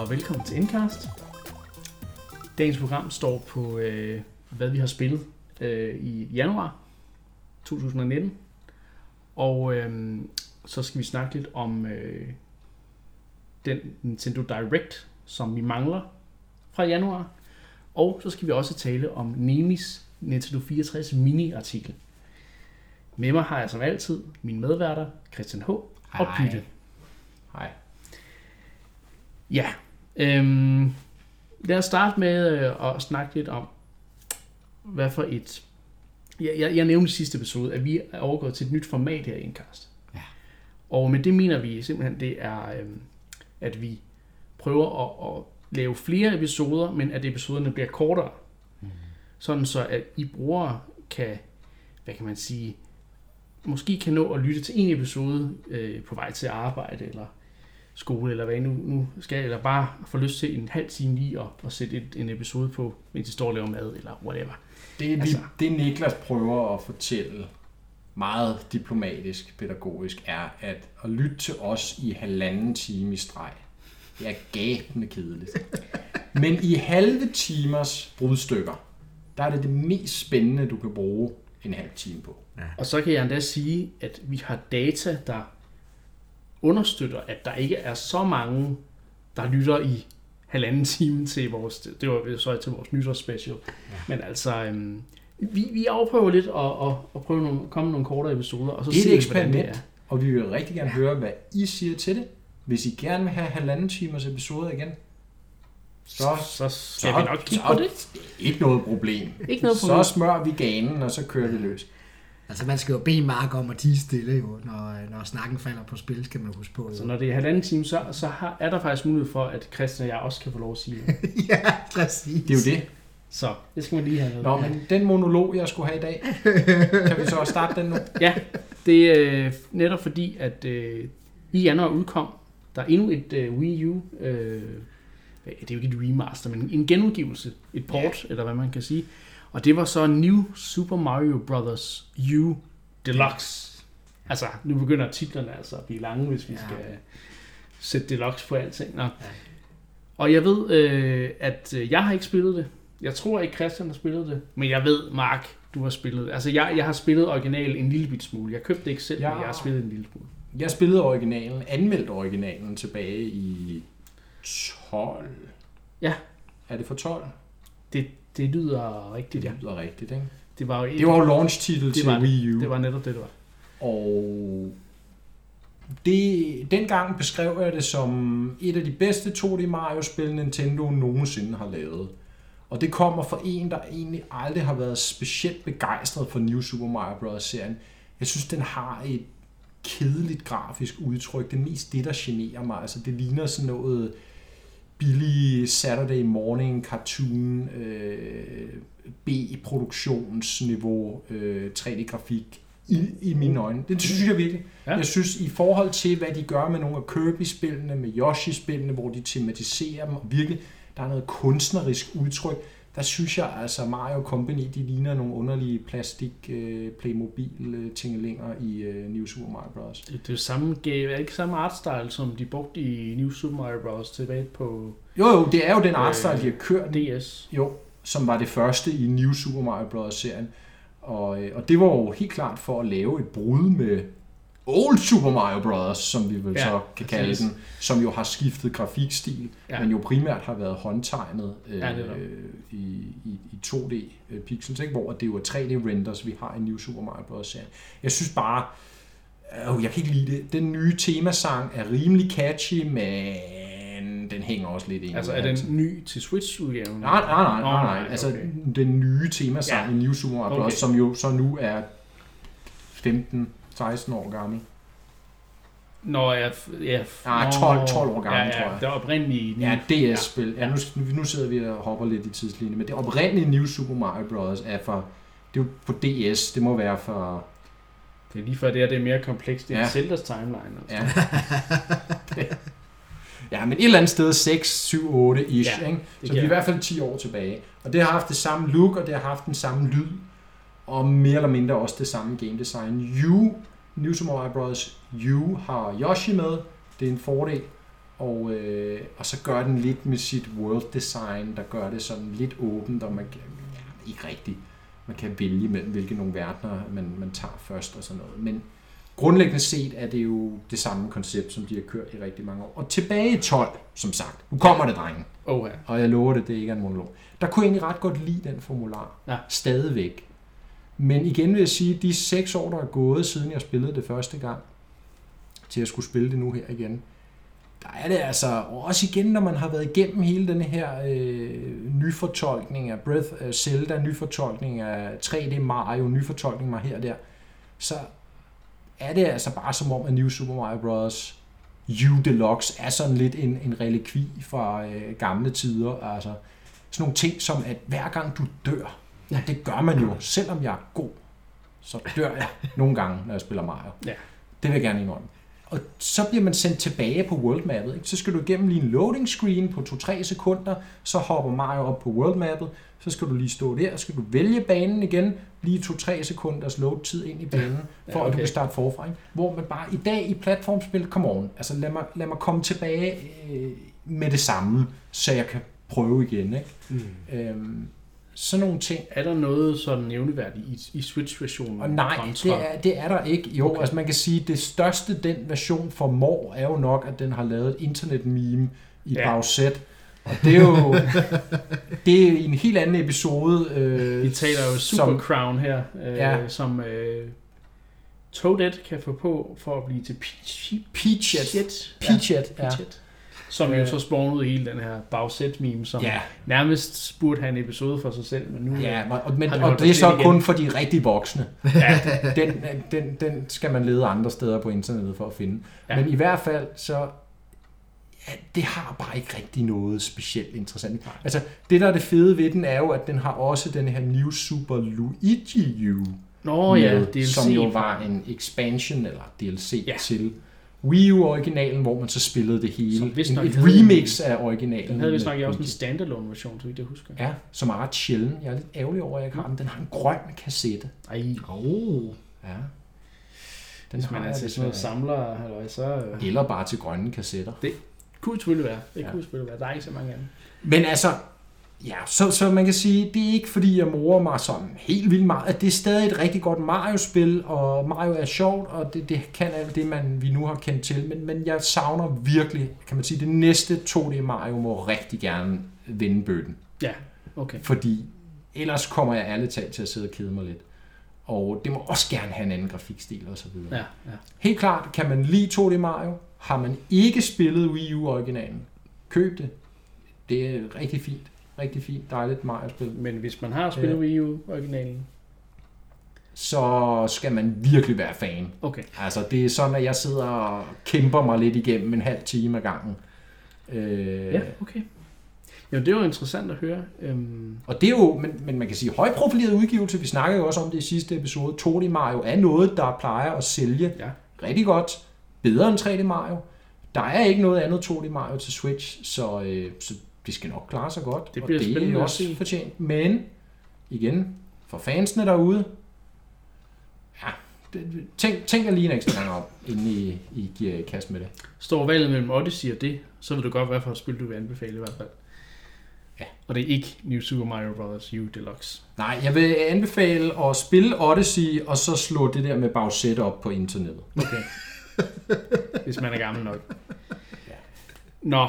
og velkommen til Endcast. Dagens program står på, øh, hvad vi har spillet øh, i januar 2019. Og øh, så skal vi snakke lidt om øh, den Nintendo Direct, som vi mangler fra januar. Og så skal vi også tale om Nemis Nintendo 64 mini-artikel. Med mig har jeg som altid mine medværter, Christian H. og Hej. Hej. Ja, øhm, lad os starte med øh, at snakke lidt om, hvad for et... Jeg, jeg, jeg nævnte i sidste episode, at vi er overgået til et nyt format her i Indcast. Ja. Og med det mener vi simpelthen, det er, øhm, at vi prøver at, at lave flere episoder, men at episoderne bliver kortere. Mm. Sådan så, at I brugere kan, hvad kan man sige, måske kan nå at lytte til en episode øh, på vej til arbejde, eller skole, eller hvad nu, nu skal, eller bare få lyst til en halv time lige at, at sætte et, en episode på, mens I står og laver mad, eller whatever. Det, Altså- det Niklas prøver at fortælle meget diplomatisk, pædagogisk, er, at at lytte til os i halvanden time i streg, det er gabende kedeligt. Men i halve timers brudstykker, der er det det mest spændende, du kan bruge en halv time på. Og så kan jeg endda sige, at vi har data, der understøtter, at der ikke er så mange, der lytter i halvanden time til vores, det var så til vores nytårsspecial. Ja. Men altså, øhm, vi, vi afprøver lidt at, at, at prøve nogle, komme med nogle kortere episoder, og så Det er et hvordan det er. eksperiment, og vi vil rigtig gerne høre, hvad I siger til det. Hvis I gerne vil have halvanden timers episoder igen, så, Så skal vi nok kigge så, på det. Ikke noget problem. Ikke noget så problem. smører vi ganen, og så kører vi løs. Altså man skal jo bede Mark om at tige stille jo, når, når snakken falder på spil, skal man huske på. Så Jo. når det er halvanden time, så, så har, er der faktisk mulighed for, at Christian og jeg også kan få lov at sige det. ja, præcis. Det er jo det. Så det skal man lige have med. Nå, men den monolog, jeg skulle have i dag, kan vi så starte den nu? Ja, det er øh, netop fordi, at øh, i januar udkom der er endnu et øh, Wii U, øh, det er jo ikke et remaster, men en genudgivelse, et port, eller hvad man kan sige. Og det var så New Super Mario Bros. U Deluxe. Altså, nu begynder titlerne altså at blive lange, hvis vi Ja. skal sætte Deluxe på alting. Nå. Og jeg ved, øh, at øh, jeg har ikke spillet det. Jeg tror ikke, Christian har spillet det. Men jeg ved, Mark, du har spillet det. Altså, jeg, jeg har spillet original en lille bit smule. Jeg købte det ikke selv, ja. Ja. men jeg har spillet en lille smule. Jeg spillede originalen, anmeldt originalen tilbage i 12. Ja. Er det for 12? Det, det lyder rigtigt, ja. Det lyder rigtigt, ikke? Det var jo, Det var jo launch-titel det til var, Wii U. det var netop det, det var. Og det, dengang beskrev jeg det som et af de bedste 2D Mario-spil, Nintendo nogensinde har lavet. Og det kommer fra en, der egentlig aldrig har været specielt begejstret for New Super Mario Bros. serien. Jeg synes, den har et kedeligt grafisk udtryk. Det er mest det, der generer mig. Altså, det ligner sådan noget billig Saturday morning cartoon, øh, B-produktionsniveau, øh, 3D-grafik i, i mine øjne. Det synes jeg virkelig. Ja. Jeg synes, i forhold til, hvad de gør med nogle af Kirby-spillene, med Yoshi-spillene, hvor de tematiserer dem, og virkelig, der er noget kunstnerisk udtryk, der synes jeg altså, Mario Company, de ligner nogle underlige plastik øh, Playmobil øh, tingelinger i øh, New Super Mario Bros. Det, det er samme, er ikke samme artstyle, som de brugte i New Super Mario Bros. tilbage på Jo, jo, det er jo den Øh, artstyle, de har kørt DS. Jo, som var det første i New Super Mario Bros. serien. Og, øh, og det var jo helt klart for at lave et brud med Old Super Mario Bros., som vi vel Ja, så kan kalde præcis. den, som jo har skiftet grafikstil, Ja. men jo primært har været håndtegnet øh, Ja, øh, i, i, i 2D øh, ikke? hvor det jo er 3D-renders, vi har i New Super Mario Bros. serien. Jeg synes bare, øh, jeg kan ikke lide det. Den nye temasang er rimelig catchy, men den hænger også lidt ind. Altså, er den ny til Switch-udgaven? Nej, nej, nej, nej, nej. Altså okay. den nye temasang Ja. i New Super Mario Bros., Okay. som jo så nu er 15-16 år gammel. Nå, ja, ja. Nå, 12 12 år gammel, ja, ja, tror jeg. Det var oprindeligt Ja. DS-spil. Ja, nu, nu sidder vi og hopper lidt i tidslinjen, men det oprindelige New Super Mario Bros. er for, det er jo på DS, det må være for, Det er lige før det her, det er mere komplekst. Det er Ja. Zeldas timeline. Altså. ja. ja, men et eller andet sted 6, 7, 8 ish, Ja, ikke? det Så vi er i hvert fald 10 år tilbage. Og det har haft det samme look, og det har haft den samme lyd, og mere eller mindre også det samme game design. U, New Mario Bros. U har Yoshi med, det er en fordel, og, øh, og så gør den lidt med sit world design, der gør det sådan lidt åbent, og man kan, ja, ikke rigtigt, man kan vælge mellem, hvilke nogle verdener man, man tager først og sådan noget. Men grundlæggende set er det jo det samme koncept, som de har kørt i rigtig mange år. Og tilbage i 12, som sagt, nu kommer det, drenge, Oh, ja. og jeg lover det, det ikke er en monolog. Der kunne jeg egentlig ret godt lide den formular. Ja. Stadigvæk. Men igen vil jeg sige, de seks år, der er gået, siden jeg spillede det første gang, til at skulle spille det nu her igen, der er det altså, også igen, når man har været igennem hele den her øh, nyfortolkning af Breath of Zelda, nyfortolkning af 3D Mario, nyfortolkning af her og der, så er det altså bare som om, at New Super Mario Bros. U Deluxe er sådan lidt en, en relikvi fra øh, gamle tider. Altså sådan nogle ting som, at hver gang du dør, og det gør man jo, selvom jeg er god, så dør jeg nogle gange, når jeg spiller Mario. Ja. Det vil jeg gerne indrømme. Og så bliver man sendt tilbage på world mappet. Ikke? Så skal du igennem lige en loading screen på 2-3 sekunder, så hopper Mario op på world mappet, så skal du lige stå der, så skal du vælge banen igen, lige 2-3 sekunders load tid ind i banen, for Ja, at du okay. kan starte forfra. Ikke? Hvor man bare i dag i platformspil, come on, altså lad mig, lad mig komme tilbage øh, med det samme, så jeg kan prøve igen. Ikke? Mm. Øhm, sådan nogle ting. Er der noget sådan nævneværdigt i, i Switch-versionen? Og nej, kontra- det er, det er der ikke. Jo, Okay. altså man kan sige, at det største den version formår er jo nok, at den har lavet et internet-meme i Ja. ja. bagsæt. Og det er jo det er en helt anden episode. Øh, Vi taler jo Super som- Crown her, øh, Ja. som øh, Toadette kan få på for at blive til Peach. Peachet. Peachet. Peachet, ja. Peachet. Som jo Øh. så spawnede hele den her bagsæt-meme, som Ja, nærmest burde have en episode for sig selv, men nu... ja og, men, og det er så lidt kun igen? for de rigtig voksne. ja, Den, den, den skal man lede andre steder på internettet for at finde. Ja. Ja. Men i hvert fald, så ja, det har bare ikke rigtig noget specielt interessant. Altså, det der er det fede ved den, er jo, at den har også den her New Super Luigi U, Nå ja, med, DLC. som jo var en expansion eller DLC Ja. ja. til Wii U-originalen, hvor man så spillede det hele. Som vist En, nok et havde remix af originalen. Den havde vist nok også en standalone version, så vidt jeg husker. Ja, som er ret sjælden. Jeg er lidt ærgerlig over, at jeg ikke har den. Den har en grøn kassette. Ej, Oh. Ja. Den hvis man er jeg til sådan noget samler, halløj, så øh, Eller bare til grønne kassetter. kunne det selvfølgelig være. Det Ja. kunne selvfølgelig være. Der er ikke så mange af dem. Men altså, ja, så, så man kan sige, det er ikke fordi, jeg morer mig sådan helt vildt meget. At det er stadig et rigtig godt Mario-spil, og Mario er sjovt, og det, det kan alt det, man, vi nu har kendt til. Men, men jeg savner virkelig, kan man sige, det næste 2D Mario må rigtig gerne vinde bøtten. Ja, okay. Fordi ellers kommer jeg ærligt talt til at sidde og kede mig lidt. Og det må også gerne have en anden grafikstil og så videre. Ja, ja. Helt klart, kan man lide 2D Mario, har man ikke spillet Wii U-originalen, køb det. Det er rigtig fint. Rigtig fint, dejligt Mario-spil. Men hvis man har spillet Ja. Wii U-originalen, Så skal man virkelig være fan. okay. Altså, det er sådan, at jeg sidder og kæmper mig lidt igennem en halv time ad gangen. Øh, Ja, okay. Jamen, det var interessant at høre. Øhm, Og det er jo, men, men man kan sige, højprofileret udgivelse, vi snakkede jo også om det i sidste episode, 2D Mario er noget, der plejer at sælge ja, rigtig godt, bedre end 3D Mario. Der er ikke noget andet 2D Mario til Switch, så, øh, så det skal nok klare sig godt. Det og bliver det spændende er at også fortjent. Men, igen, for fansene derude, ja, det, tænk, tænk lige en ekstra gang op, inden I, I giver i kast med det. står valget mellem Odyssey og det, så ved du godt, hvad for et spil du vil anbefale i hvert fald. Ja. Og det er ikke New Super Mario Bros. U Deluxe. Nej, jeg vil anbefale at spille Odyssey, og så slå det der med bagsæt op på internettet. Okay. Hvis man er gammel nok. Nå.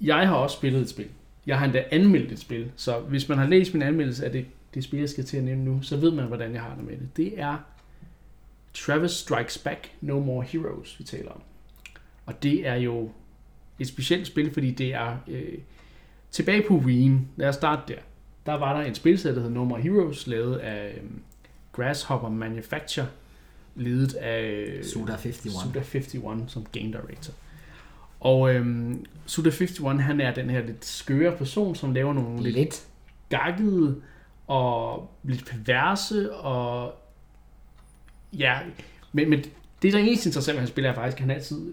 Jeg har også spillet et spil. Jeg har endda anmeldt et spil. Så hvis man har læst min anmeldelse af det, det spil, jeg skal til at nævne nu, så ved man, hvordan jeg har det med det. Det er Travis Strikes Back No More Heroes, vi taler om. Og det er jo et specielt spil, fordi det er øh, tilbage på Wien. Lad os starte der. Der var der en spilsæt, der hed No More Heroes, lavet af øh, Grasshopper Manufacture, ledet af øh, Suda 51. Suda51 som game director. Og øhm, Suda51, han er den her lidt skøre person, som laver nogle lidt Lidt. gakkede og lidt perverse og ja, men, men det der er mest interessant ved hans spil er faktisk, at han altid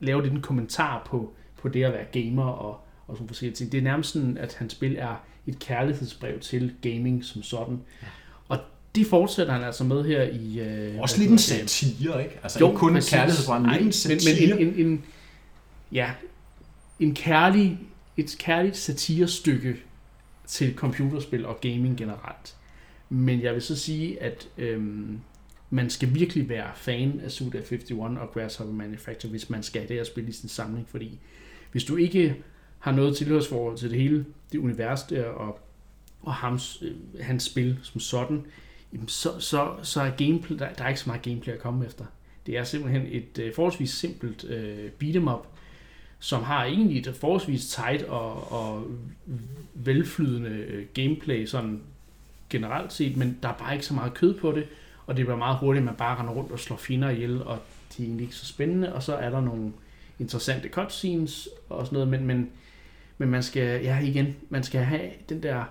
laver lidt en kommentar på, på det at være gamer og, og sådan forskellige ting. Det er nærmest sådan, at hans spil er et kærlighedsbrev til gaming som sådan. Og det fortsætter han altså med her i... Øh, Også lidt en satire, ikke? Altså jo, ikke kun en præcis. kærlighedsbrand, men lidt en satire. Men, men en, en, en, ja, en kærlig, et kærligt satirestykke til computerspil og gaming generelt. Men jeg vil så sige, at øhm, man skal virkelig være fan af Suda 51 og Grasshopper Manufacture, hvis man skal have det her spil i sin samling, fordi hvis du ikke har noget tilhørsforhold til det hele, det univers der, og, og hans, øh, hans spil som sådan, jamen så, så, så er gameplay, der, der er ikke så meget gameplay at komme efter. Det er simpelthen et øh, forholdsvis simpelt øh, beat'em up, som har egentlig et forholdsvis tight og, og velflydende øh, gameplay sådan generelt set, men der er bare ikke så meget kød på det, og det bliver meget hurtigt, at man bare render rundt og slår finder ihjel, og de er egentlig ikke så spændende, og så er der nogle interessante cutscenes og sådan noget, men, men, men man skal, ja igen, man skal have den der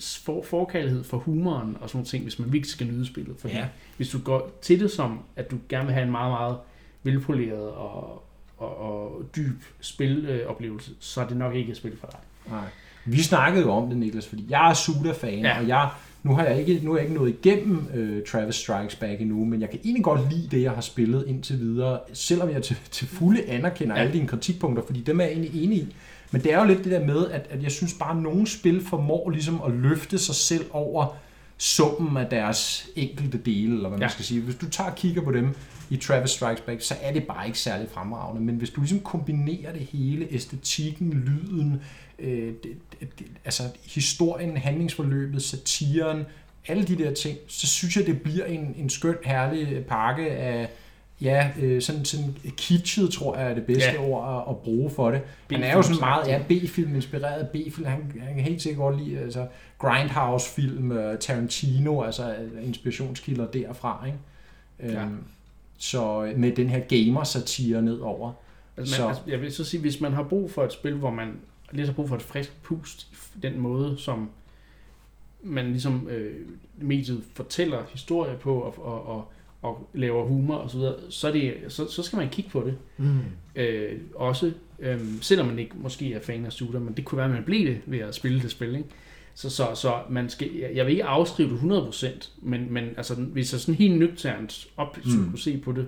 for, forkærlighed for humoren og sådan nogle ting, hvis man virkelig skal nyde spillet. Fordi Ja. hvis du går til det som, at du gerne vil have en meget, meget velpoleret og, og, og dyb spiloplevelse, så er det nok ikke et spil for dig. Nej. Vi snakkede jo om det, Niklas, fordi jeg er Suda-fan, Ja. og jeg, nu har jeg ikke, nu er jeg ikke nået igennem øh, Travis Strikes Back endnu, men jeg kan egentlig godt lide det, jeg har spillet indtil videre, selvom jeg til, til fulde anerkender ja. alle dine kritikpunkter, fordi dem er jeg egentlig enig i. Men det er jo lidt det der med, at, at jeg synes bare, at nogle spil formår ligesom at løfte sig selv over summen af deres enkelte dele, eller hvad man Ja. skal sige. Hvis du tager og kigger på dem i Travis Strikes Back, så er det bare ikke særlig fremragende. Men hvis du ligesom kombinerer det hele, æstetikken, lyden, øh, det, det, altså historien, handlingsforløbet, satiren, alle de der ting, så synes jeg, det bliver en, en skøn, herlig pakke af, ja, øh, sådan, sådan kitschet, tror jeg er det bedste Ja. ord at, at bruge for det. Han er jo sådan meget ja, B-film, inspireret B-film. Han, han kan helt sikkert godt lide altså, Grindhouse-film, uh, Tarantino, altså øh, inspirationskilder derfra. Ikke? Ja. Øhm, så med den her gamer-satire nedover. Altså, Så- man, altså, jeg vil så sige, hvis man har brug for et spil, hvor man lidt har brug for et frisk pust, den måde, som man ligesom øh, mediet fortæller historier på og, og, og, og laver humor og så videre, så, det, så, så skal man kigge på det. Mm. Øh, også, øh, selvom man ikke måske er fan af shooter, men det kunne være, at man blev det ved at spille det spil, ikke? Så, så, så man skal, jeg vil ikke afskrive det 100%, men, men altså, hvis jeg sådan helt nøgternt op mm. Mm. skulle se på det,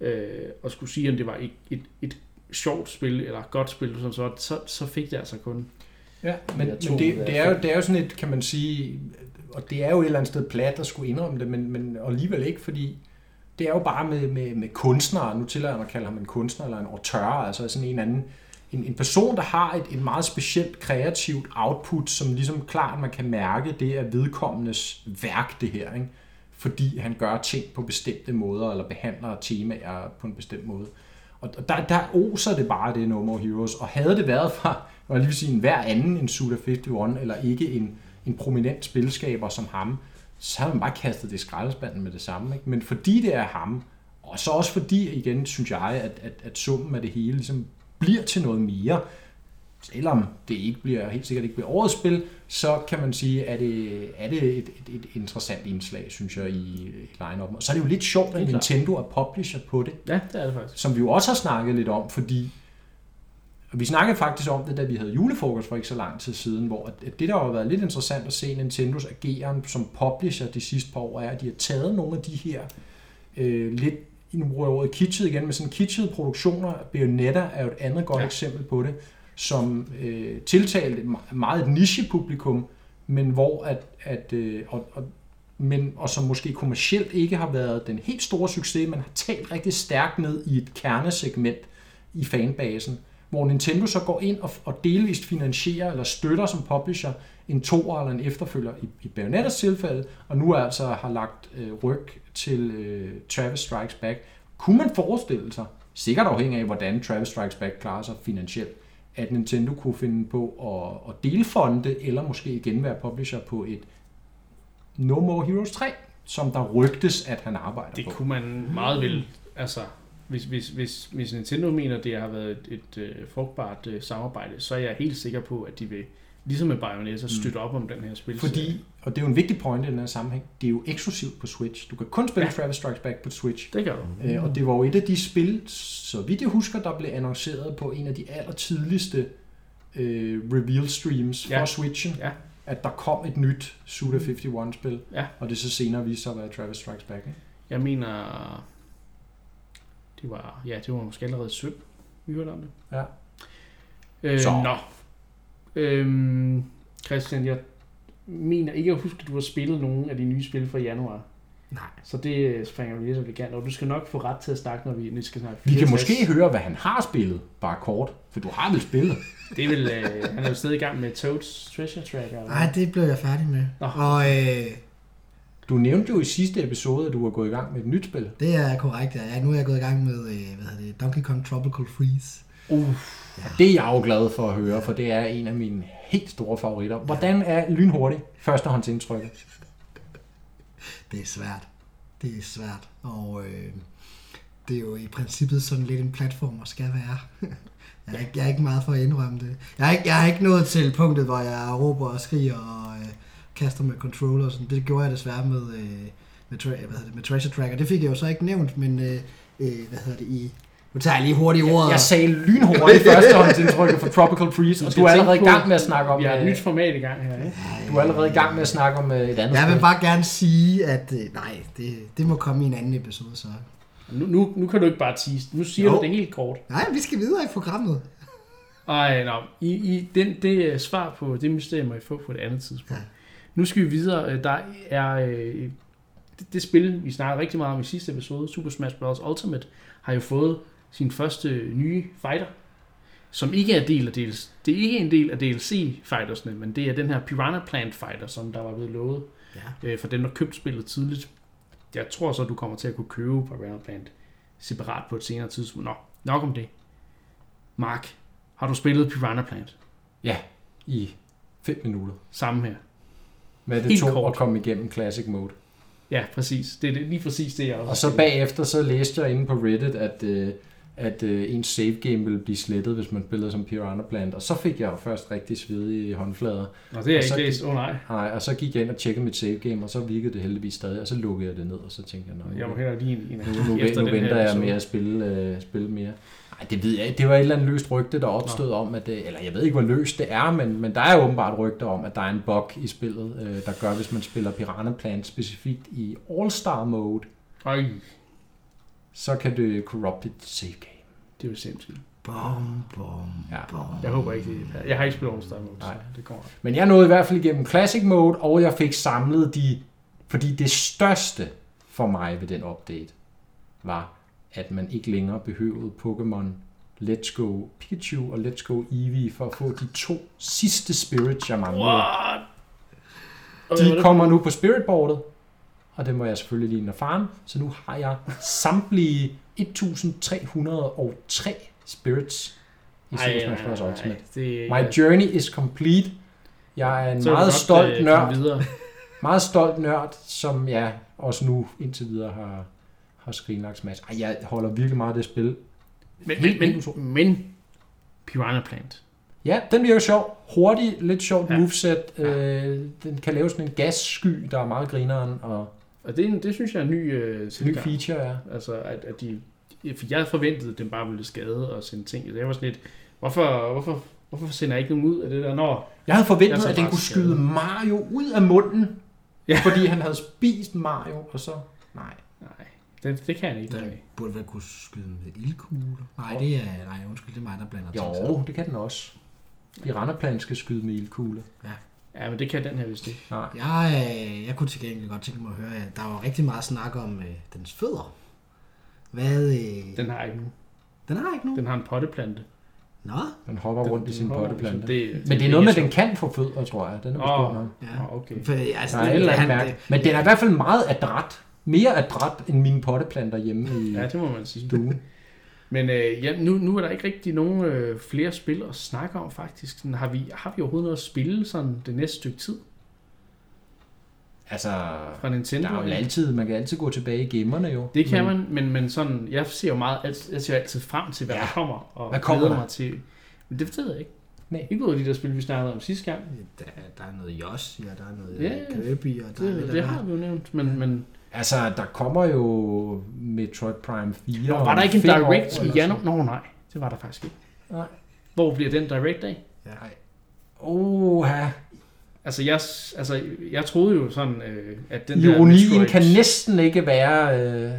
øh, og skulle sige, om det var et, et, et sjovt spil, eller et godt spil, sådan så, så, så fik det altså kun. Ja, men, men det, er det, er jo, det er jo sådan et, kan man sige, og det er jo et eller andet sted plat at skulle indrømme det, men, men alligevel ikke, fordi det er jo bare med, med, med kunstnere, nu tillader jeg mig at kalde ham en kunstner eller en auteur, altså sådan en anden, en, en person, der har et, et meget specielt kreativt output, som ligesom klart man kan mærke, det er vedkommendes værk, det her, ikke? fordi han gør ting på bestemte måder, eller behandler temaer på en bestemt måde. Og og der, der oser det bare, det No More Heroes. Og havde det været fra, jeg lige vil sige, en hver anden en Suda 51, eller ikke en, en prominent spilskaber som ham, så havde man bare kastet det i skraldespanden med det samme. Ikke? Men fordi det er ham, og så også fordi, igen, synes jeg, at, at, at summen af det hele ligesom bliver til noget mere, selvom det ikke bliver, helt sikkert ikke bliver årets spil, så kan man sige, at det, er det et, et, et interessant indslag, synes jeg, i, i line-up. Og så er det jo lidt sjovt, at. Nintendo er publisher på det Ja, det er det faktisk. som vi jo også har snakket lidt om, fordi vi snakkede faktisk om det, da vi havde julefrokost for ikke så lang tid siden, hvor at det, der har været lidt interessant at se Nintendos ageren som publisher de sidste par år, er, at de har taget nogle af de her øh, lidt, nu bruger jeg ordet kitschet igen, men sådan kitschede produktioner, Bayonetta er jo et andet godt Ja. eksempel på det, som øh, tiltalte et me- meget et niche-publikum, men hvor at, at øh, og, og, men, og som måske kommercielt ikke har været den helt store succes, men har talt rigtig stærkt ned i et kernesegment i fanbasen, hvor Nintendo så går ind og, og delvist finansierer eller støtter som publisher en toer eller en efterfølger i, i Bayonettas tilfælde, og nu altså har lagt øh, ryg til øh, Travis Strikes Back. Kunne man forestille sig, sikkert afhængig af, hvordan Travis Strikes Back klarer sig finansielt, at Nintendo kunne finde på at, at delfonde, eller måske igen være publisher på et No More Heroes 3, som der rygtes, at han arbejder Det på. kunne man meget vel, altså, hvis, hvis, hvis, hvis Nintendo mener, det har været et, et øh, frugtbart øh, samarbejde, så er jeg helt sikker på, at de vil, ligesom med Bayonetta, støtte op om den her spil. Fordi, og det er jo en vigtig point i den her sammenhæng, det er jo eksklusivt på Switch. Du kan kun spille ja. Travis Strikes Back på Switch. Det gør du. Øh, og det var jo et af de spil, så vidt jeg husker, der blev annonceret på en af de allertidligste øh, reveal streams Ja. for Switchen, Ja. at der kom et nyt Suda 51-spil, Ja. og det så senere viste sig at være Travis Strikes Back. Ikke? Jeg mener, det var, ja, det var måske allerede 17. Vi hørte om det. Ja. Øh, Så. Nå. Øhm, Christian, jeg mener ikke at huske, at du har spillet nogen af de nye spil fra januar. Nej. Så det springer vi lidt elegant, og du skal nok få ret til at snakke, når vi nu skal snakke. Vi kan 64. måske høre, hvad han har spillet, bare kort. For du har vel spillet? Det er vel, øh, han er jo stadig i gang med Toads Treasure Tracker. Nej, det blev jeg færdig med. Nå. Og øh, Du nævnte jo i sidste episode, at du var gået i gang med et nyt spil. det er korrekt. Ja. Nu er jeg gået i gang med øh, hvad hedder det, Donkey Kong Tropical Freeze. Uh, Det er jeg jo glad for at høre, for det er en af mine helt store favoritter. Hvordan er lynhurtigt førstehåndsindtrykket? Det er svært. Det er svært. Og øh, det er jo i princippet sådan lidt en platform, og skal være. jeg, er ikke, jeg er ikke meget for at indrømme det. Jeg er ikke, jeg er ikke nået til punktet, hvor jeg råber og skriger og øh, kaster med controller. og Sådan. Det gjorde jeg desværre med, øh, med, tra- hvad hedder det, med Treasure Tracker. Det fik jeg jo så ikke nævnt, men øh, øh, hvad hedder det i... Nu tager jeg lige hurtigt ordet. Jeg sagde lynhurtigt førstehåndsindtrykket for Tropical Freeze, og du er allerede i gang med at snakke om... Vi har et øh, nyt format i gang her, ikke? Du er allerede i gang med at snakke om øh, et andet Jeg vil bare gerne sige, at øh, nej, det, det må komme i en anden episode så. Nu, nu, nu kan du ikke bare tease. Nu siger Jo. du det helt kort. Nej, vi skal videre i programmet. Ej, nå. I, i den, det er svar på det mysterium, må I få på et andet tidspunkt. Ja. Nu skal vi videre. Øh, Der er øh, det, det spil, vi snakkede rigtig meget om i sidste episode, Super Smash Bros. Ultimate, har jo fået sin første nye fighter, som ikke er del af DLC. Det er ikke en del af DLC-fightersne, men det er den her Piranha Plant Fighter, som der var blevet lovet Ja. øh, for dem, der købte spillet tidligt. Jeg tror så, du kommer til at kunne købe Piranha Plant separat på et senere tidspunkt. Nå, nok om det. Mark, har du spillet Piranha Plant? I 5 minutter. Samme her. Med det Helt to kort. at komme igennem Classic Mode. Ja, præcis. Det er lige præcis det, jeg også Og så bagefter så læste jeg inde på Reddit, at, øh, at øh, ens save game ville blive slettet, hvis man spillede som Piranha Plant. Og så fik jeg jo først rigtig svedige håndflader. Nå, det er og ikke læst. Åh oh, nej. Nej, og så gik jeg ind og tjekkede mit save game, og så virkede det heldigvis stadig, og så lukkede jeg det ned, og så tænkte jeg, Nå, Jeg må hellere lige en, en nu, nu, efter nu den venter her jeg med at spille, øh, spille mere. Nej, det ved jeg ikke. Det var et eller andet løst rygte, der opstod om, at det, eller jeg ved ikke, hvor løst det er, men, men der er åbenbart rygter om, at der er en bug i spillet, øh, der gør, hvis man spiller Piranha Plant specifikt i All-Star Mode, Øj, så kan det corrupte dit save game. det er jo sindssygt. Bom, bom, Ja. bom. Jeg håber ikke, det Jeg har ikke spillet All Star Mode, Nej. det kommer. Men jeg nåede i hvert fald igennem Classic Mode, og jeg fik samlet de... Fordi det største for mig ved den update var, at man ikke længere behøvede Pokémon Let's Go Pikachu og Let's Go Eevee for at få de to sidste spirits, jeg manglede. What? De kommer nu på spiritboardet, og det må jeg selvfølgelig lige ind og farme. Så nu har jeg samtlige 1303 spirits i Super Smash Bros. Ultimate. Det, My journey is complete. Jeg er en så meget stolt øh, nørd. Meget stolt nørd, som jeg også nu indtil videre har, har skrinlagt smash. Ej, jeg holder virkelig meget af det spil. Men, Helt men, men, men Piranha Plant. Ja, den virker sjov. Hurtig, lidt sjovt Ja. ja. moveset. Øh, den kan lave sådan en gassky, der er meget grineren, og Og det, det synes jeg er en ny øh, ny feature er. Altså, at, at de... For jeg forventede, at den bare ville skade og sende ting. Så jeg var sådan lidt... Hvorfor, hvorfor, hvorfor sender jeg ikke nogen ud af det der? Nå, Jeg havde forventet, Jeg at den kunne skade. skyde Mario ud af munden, Ja. ja. fordi han havde spist Mario, og så... Nej. nej. Det, det kan jeg ikke. Den Nej. burde vel kunne skyde med ildkugler. Nej, det er, nej, undskyld, det er mig, der blander ting sammen. Jo, det kan den også. Piranha skal skyde med ildkugle. Ja, men det kan den her vist ikke. Nej. Jeg, øh, jeg kunne til gengæld godt tænke mig at høre, at der var rigtig meget snak om øh, dens fødder. Hvad? Øh, den, Den har ikke nogen. den har ikke nogen. Den har en potteplante. Nå, Den hopper Den- rundt i den sin potteplante. det- Men det er noget med, at den kan få fødder, tror jeg. Den er Åh. oh. nok. ja. Åh, okay. For, altså, Der er eller andet han- mærke. Men den er i hvert fald meget adræt. Mere adræt end mine potteplanter hjemme i Ja, det må man sige. stuen. Men øh, ja, nu, nu er der ikke rigtig nogen øh, flere spil at snakke om, faktisk. Sådan, har, vi, har vi overhovedet noget at spille sådan det næste stykke tid Altså, fra Nintendo? der er jo altid, man kan altid gå tilbage i gemmerne jo. Det kan Men man, men, men sådan, jeg ser jo meget, alt- jeg ser altid frem til, hvad Ja. der kommer, og Hvad kommer glæder der? mig til. Men det ved jeg ikke. Nej. Ikke ud af de der spil, vi snakkede om sidste gang. Der, der er noget Yoshi, og der er noget Ja, Kirby, og der er Det, lidt det af har vi jo nævnt, men, men Altså, der kommer jo Metroid Prime 4 Nå, var der ikke en fem år direct i januar? Nå nej, det var der faktisk ikke. Nej. Hvor bliver den direct af? Oha. Altså jeg, altså, jeg troede jo sådan, øh, at den der Ironien Metroid- kan næsten ikke være... Øh, Nej,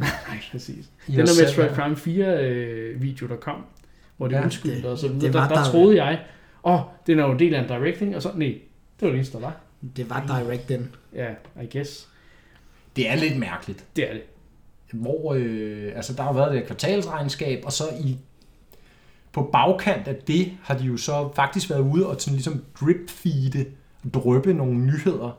præcis. Den der Metroid. Prime 4 øh, video, der kom, hvor de Ja, undskyldte det- og så videre. det Der, der, der- troede jeg, åh, oh, den er jo en del af en directing, og så, nej, det var det eneste, der var. Det var direct den. Ja, I guess. Det er lidt mærkeligt. Det er det. hvor øh, altså der har været det kvartalsregnskab, og så i på bagkant af det har de jo så faktisk været ude og sådan ligesom drip-feede, dryppe nogle nyheder.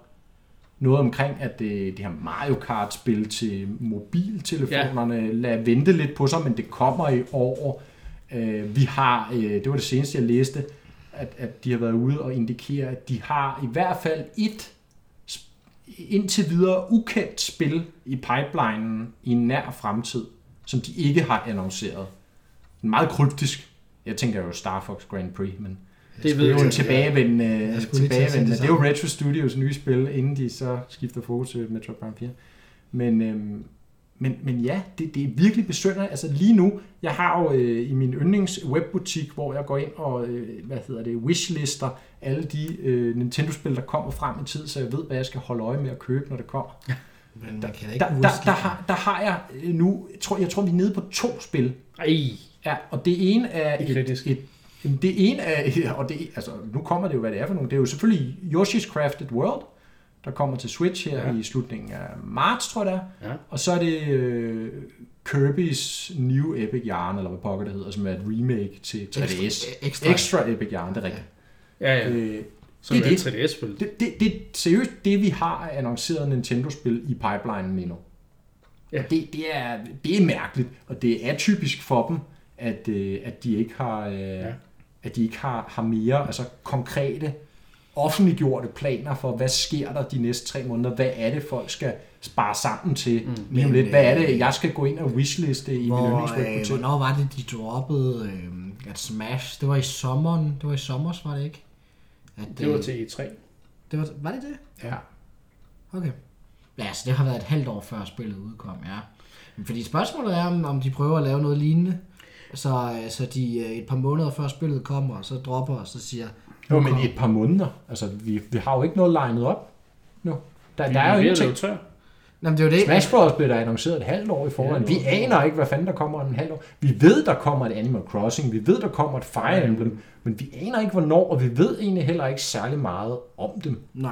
Noget omkring, at det, det her Mario Kart-spil til mobiltelefonerne ja. lader vente lidt på sig, men det kommer i år. Øh, vi har, øh, det var det seneste, jeg læste, at, at de har været ude og indikere, at de har i hvert fald et indtil videre ukendt spil i pipelinen i en nær fremtid, som de ikke har annonceret. Meget kryptisk. Jeg tænker jo Star Fox Grand Prix, men Det ved jo en tilbagevendende, Jeg tilbagevendende. det Det er jo Retro Studios nye spil, inden de så skifter fokus til Metro Prime 4. Men, øhm, men, men ja, det, det er virkelig besynderligt. Altså lige nu, jeg har jo øh, i min yndlings webbutik, hvor jeg går ind og, øh, hvad hedder det, wishlister alle de øh, Nintendo-spil, der kommer frem i tid, så jeg ved, hvad jeg skal holde øje med at købe, når det kommer. Men man kan ikke Der, der, der, har, der har jeg øh, nu, jeg tror, jeg tror, vi er nede på to spil. Ej, Ja, og det ene er Det er kritisk. et, et det ene er, og det, altså, nu kommer det jo, hvad det er for nogle. Det er jo selvfølgelig Yoshi's Crafted World, der kommer til Switch her Ja. ja. i slutningen af marts, tror jeg. Ja. Og så er det øh, Kirby's New Epic Yarn, eller hvad pokker det hedder, som er et remake til 3DS. Ekstra, ekstra. Extra Epic Yarn, det er rigtigt. ja, ja. Øh, Som det er er et det. 3DS-spil. det, det, det er seriøst det, vi har annonceret Nintendo-spil i pipelinen lige nu. Ja. Og Det, det, er, det er mærkeligt, og det er typisk for dem, at, øh, at de ikke har, øh, ja. at de ikke har, har mere altså konkrete offentliggjorte planer for, hvad sker der de næste tre måneder, hvad er det, folk skal spare sammen til, mm. lige om Men, lidt, hvad er øh, det, jeg skal gå ind og wishliste i min Hvor, øh, yndlingswebbutik. hvornår var det, de droppede øh, at Smash? Det var i sommeren. Det var i sommers, var det ikke? At, Det var øh, til E3. Det var, var det det? Ja. Okay. Ja, altså det har været et halvt år før spillet udkom, ja. Men Fordi spørgsmålet er, om, om de prøver at lave noget lignende, så, øh, så de øh, et par måneder før spillet kommer, så dropper og så siger, Jo, men i et par måneder. Altså, vi, vi har jo ikke noget legnet op nu. Der, Vi der er jo ingenting. tør. Nå, men det er jo det. Smash Bros. blev der annonceret et halvt år i forvejen. Ja, Vi var- aner ikke, hvad fanden der kommer om en halvt år. Vi ved, der kommer et Animal Crossing. Vi ved, der kommer et Fire Emblem. Men vi aner ikke, hvornår, og vi ved egentlig heller ikke særlig meget om dem. Nej.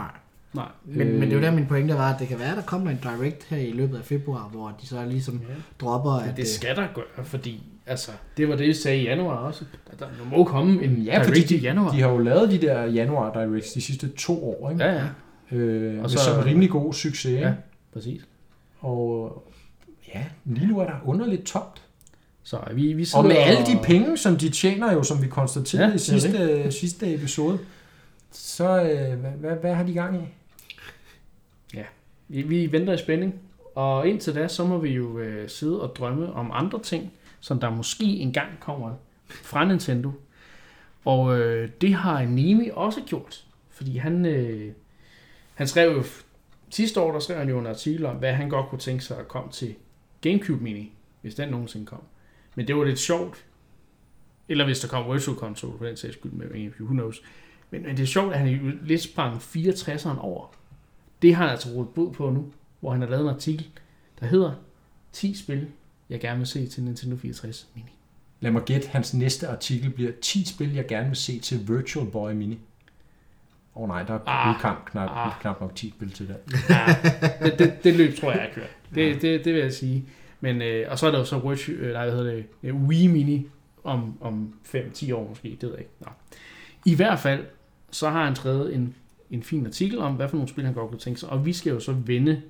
Nej. Men, øh. men det er jo der, min pointe var, at det kan være, at der kommer en direct her i løbet af februar, hvor de så ligesom Ja. dropper, at... Men det øh, skal der gøre, fordi altså, det var det, vi sagde i januar også. Der, der må komme en Ja, ja, fordi direct de, i januar. de har jo lavet de der januar directs de sidste to år, ikke? Ja, ja, Øh, Og og så- som rimelig god succes, ikke? ja, præcis. Og ja, lige nu er der underligt tomt. Så vi, vi Og med alle de penge, som de tjener jo, som vi konstaterede Ja, ja, i det sidste, sidste episode, så øh, hvad, hvad, hvad har de gang i? Vi, vi venter i spænding, og indtil da, så må vi jo øh, sidde og drømme om andre ting, som der måske engang kommer fra Nintendo. Og øh, det har Nemi også gjort, fordi han, øh, han skrev jo, sidste år der skrev han jo en artikel om, hvad han godt kunne tænke sig at komme til Gamecube Mini, hvis den nogensinde kom. Men det var lidt sjovt, eller hvis der kom Virtual Console, for den sags skyld med GameCube, who knows. Men, men det er sjovt, at han jo lidt sprang 64'eren over. Det har han altså rådet bod på nu, hvor han har lavet en artikel, der hedder 10 spil, jeg gerne vil se til Nintendo 64 Mini. Lad mig gætte, hans næste artikel bliver 10 spil, jeg gerne vil se til Virtual Boy Mini. Åh oh, nej, der er Ah, kamp, knap, ah. knap nok 10 spil til det. Ja, det, det, det løb tror jeg er kørt. Det, det, det vil jeg sige. Men, øh, og så er der jo så Virtual, øh, nej, hvad hedder det, øh, Wii Mini om, om 5-10 år måske, det ved jeg ikke. Nå. I hvert fald, så har han skrevet en, en fin artikel om, hvad for nogle spil han godt kunne tænke sig, og vi skal jo så vende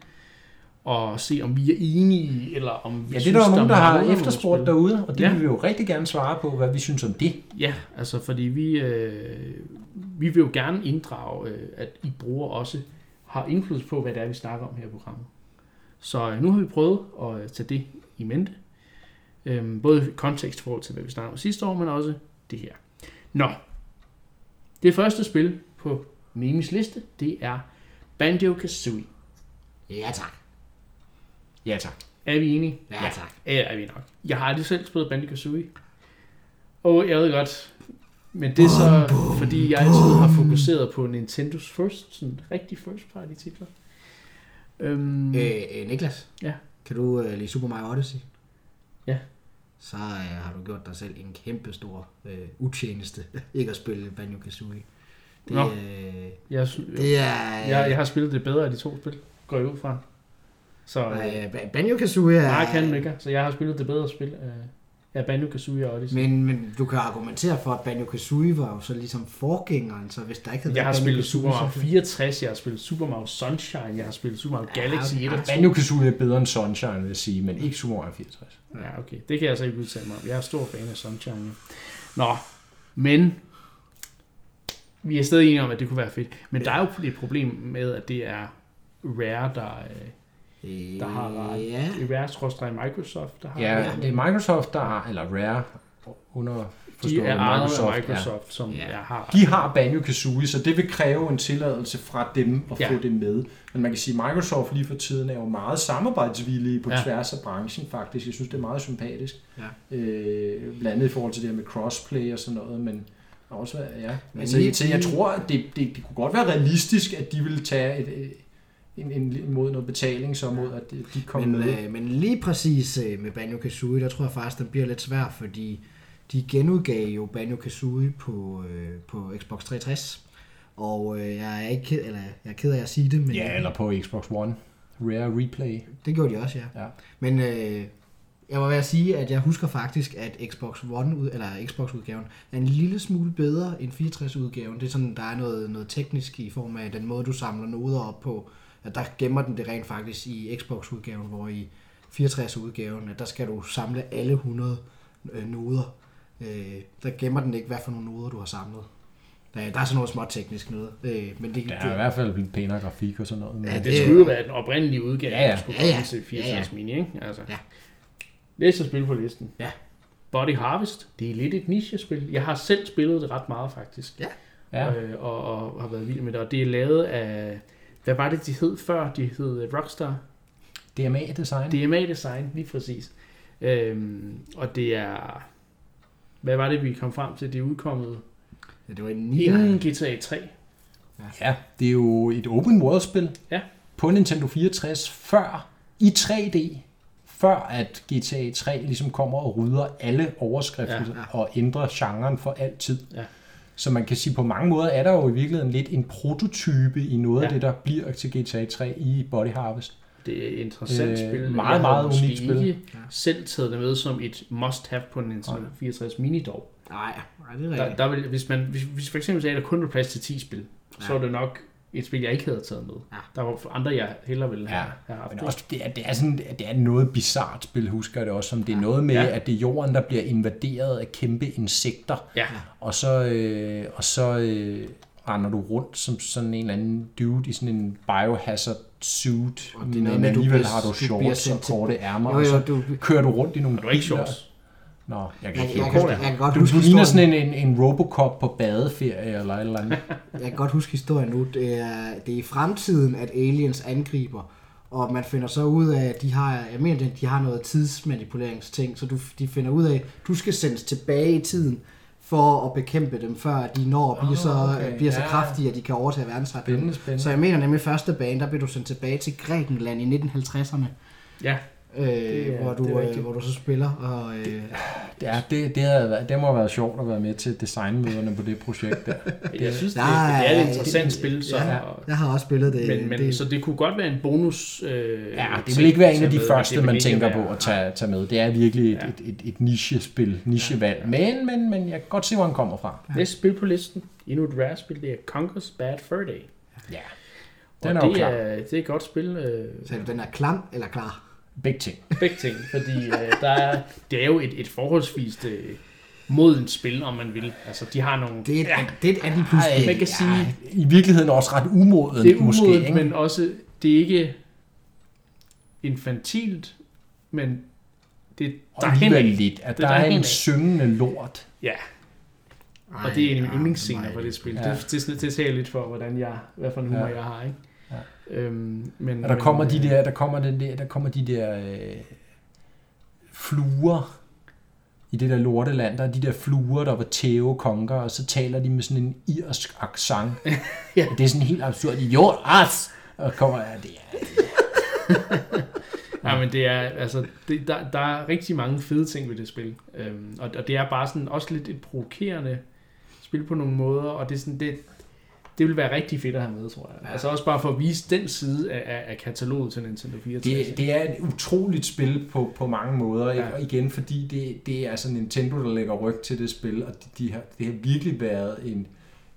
og se, om vi er enige, eller om vi Ja, det er synes, der jo nogen, der har mangler nogle efterspurgt derude, og det Ja. vil vi jo rigtig gerne svare på, hvad vi synes om det. Ja, altså fordi vi, øh, vi vil jo gerne inddrage, øh, at I bruger også har indflydelse på, hvad det er, vi snakker om her i programmet. Så øh, nu har vi prøvet at øh, tage det i mente. Øhm, både i kontekst i forhold til, hvad vi snakkede om sidste år, men også det her. Nå, det første spil på Nemis liste, det er Banjo-Kazooie. Ja, tak. Ja tak. Er vi enige? Ja, ja. tak. Ja, er vi nok. Jeg har aldrig selv spillet Banjo-Kazooie. Og jeg ved godt, men det er så, fordi jeg altid har fokuseret på Nintendos first, sådan rigtig first party titler. Øhm, Øh, øh, Niklas? Ja. Kan du øh, lide Super Mario Odyssey? så øh, har du gjort dig selv en kæmpe stor øh, utjeneste, ikke at spille Banjo-Kazooie. Det, Nå. øh, Jeg, det er... jeg, jeg har spillet det bedre af de to spil, går jeg ud fra. Så øh, Øh, Ba- Banjo-Kazooie er... nej, kan den ikke. Så jeg har spillet det bedre spil af, af Banjo-Kazooie og Odyssey. Men, men du kan argumentere for, at Banjo-Kazooie var jo så ligesom forgængeren, så hvis der ikke havde jeg har spillet Super Mario så- 64, jeg har spillet Super Mario Sunshine, jeg har spillet Super Mario Galaxy 1 og 2. Banjo-Kazooie er bedre end Sunshine, vil jeg sige, men ikke Super Mario 64. Ja, okay. Det kan jeg så ikke udtale mig om. Jeg er stor fan af Sunshine. Ja. Nå, men vi er stadig enige om, at det kunne være fedt. Men der er jo et problem med, at det er Rare, der, øh, der har ret. Ja, det er Rare Microsoft, der har Ja, ret. det er Microsoft, der har, eller Rare, under De er Microsoft, Microsoft, som Ja. jeg har. Ja. De har Banjo-Kazooie, så det vil kræve en tilladelse fra dem at Ja. få det med. Men man kan sige, at Microsoft lige for tiden er jo meget samarbejdsvillige på Ja. ja. tværs af branchen faktisk. Jeg synes, det er meget sympatisk. Ja. Øh, blandt andet i forhold til det her med crossplay og sådan noget, men også, ja. Men Altså, lige- jeg tror, at det, det, det kunne godt være realistisk, at de ville tage et, en, en, mod noget betaling, så mod at de de kom men, med. øh, men lige præcis øh, med Banjo-Kazooie, der tror jeg faktisk, den bliver lidt svær, fordi de genudgav jo Banjo-Kazooie på, øh, på Xbox 360. Og øh, jeg er ikke ked, eller jeg er ked af at sige det, men Ja, eller på Xbox One. Rare Replay. det gjorde de også, ja. Ja. Men øh, jeg var ved at sige, at jeg husker faktisk, at Xbox One, ud- eller Xbox-udgaven, er en lille smule bedre end 64-udgaven. Det er sådan, der er noget, noget teknisk i form af den måde, du samler noder op på. At der gemmer den det rent faktisk i Xbox-udgaven, hvor i 64-udgaven, at der skal du samle alle 100 øh, noder. Øh, der gemmer den ikke, hvad for nogle noder, du har samlet. Der, der er sådan noget småt teknisk noget. Øh, men det, Der er i hvert fald lidt pænere grafik og sådan noget. Men Ja, Det, det- det skulle jo være den oprindelige udgave, Ja, ja. der skulle Ja, ja. til 64 Ja, mini, ikke? Altså. Ja. Næste spil på listen. Ja. Body Harvest. Det er lidt et niche-spil. Jeg har selv spillet det ret meget, faktisk. ja. Øh, og, og har været vild med det. Og det er lavet af... Hvad var det, de hed før? De hed Rockstar. DMA-design. DMA Design, lige præcis. Øhm, og det er... Hvad var det, vi kom frem til? Det er udkommet ja, det var en 9 inden GTA 3. Ja, det er jo et open world-spil Ja. på Nintendo 64 før i 3D, før at GTA 3 ligesom kommer og rydder alle overskrifter Ja, ja, ja. ja. og ændrer genren for altid. Ja. Så man kan sige, på mange måder er der jo i virkeligheden lidt en prototype i noget Ja. af det, der bliver til GTA 3 i Body Harvest. Det er et interessant Øh, spil. meget, meget unikt spil. ikke Ja. selv taget det med som et must-have på en Nintendo Nej. 64 Mini dog. Nej, nej, det er Der, rigtigt. der vil, hvis, man, hvis, hvis for eksempel sagde, at der kun var plads til 10 spil, ja. så var det nok et spil, jeg ikke havde taget med. Ja. Der var andre, jeg hellere ville have, Ja, have haft. Men også, det, er, det, er sådan, det er noget bizart spil, husker jeg det også, som det er noget med, Ja. ja. at det er jorden, der bliver invaderet af kæmpe insekter, Ja, og så, øh, og så øh, render du rundt som sådan en eller anden dude i sådan en biohazard suit, Og det er noget men at du alligevel bliver- har du du bliver shorts og sendt til- korte ærmer, Jo, og jo, så du, kører du rundt i nogle og du ikke shorts. Nå, jeg kan jeg, ikke jeg, huske kan, jeg kan godt Du, huske du ligner sådan en, en Robocop på badeferie eller et eller andet. Jeg kan godt huske historien nu. Det er, det er i fremtiden, at aliens angriber, og man finder så ud af, at de har, jeg mener, de har noget tidsmanipuleringsting, så du, de finder ud af, at du skal sendes tilbage i tiden for at bekæmpe dem, før de når at blive, Åh, så, okay. bliver så Ja. kraftige, at de kan overtage verdensretningen. Spændende, spændende. Så jeg mener nemlig, første bane, der bliver du sendt tilbage til Grækenland i 1950'erne, Ja, øh, er- hvor, det du, er øh, rigtigt. hvor du så spiller. Og, øh, Ja, det, det, havde været, det må have været sjovt at være med til designmøderne på det projekt der. jeg synes, det, Nej, det er et det- interessant spil. Så, ja. og- jeg har også spillet det. men, men, det så det kunne godt være en bonus. Øh, Ja, det vil ikke være en af de med, første, det man tænker være- på at tage, tage med. Det er virkelig et, Ja. et, et, et nichespil, nichevalg. Men, men, men jeg kan godt se, hvor han kommer fra. Næste spil på listen, endnu et rare spil, det er Conker's Bad Fur Day. Ja, Og den er jo det. Er, det er et godt spil. Øh, Sagde du, den er klam eller klar? Begge ting. begge ting, fordi øh, der er, det er jo et, et forholdsvis øh, modent spil, om man vil. Altså, de har nogle... Det er et, ja. det er et 18 plus man kan sige, I virkeligheden også ret umodent, det er måske. umodent, Ikke? men også, det er ikke infantilt, men det Og der er lidt, at Det er der er en derhenad. syngende lort. Ja, Ej, og det er en af mine ja, yndlingsscener på det spil. Ja. Det, det, det taler lidt for, hvordan jeg, hvad for en humor Ja. jeg har, ikke? Øhm, men, Og der kommer men, de øh, der, der kommer den der, der kommer de der øh, fluer i det der lorteland. Der er de der fluer, der var tæve konger, og så taler de med sådan en irsk accent. Ja. Det er sådan helt absurd. Idiot, as! Og kommer, ja, det er, Ja, men det er, altså, det, der, der er rigtig mange fede ting ved det spil. Øhm, og, og det er bare sådan også lidt et provokerende spil på nogle måder, og det er sådan, det, det vil være rigtig fedt at have med, tror jeg. Ja. Altså også bare for at vise den side af, af, af kataloget til Nintendo 64. Det, det er et utroligt spil på, på mange måder, Ja. og igen fordi det, det er altså Nintendo, der lægger ryg til det spil, og de, de har, det har virkelig været en,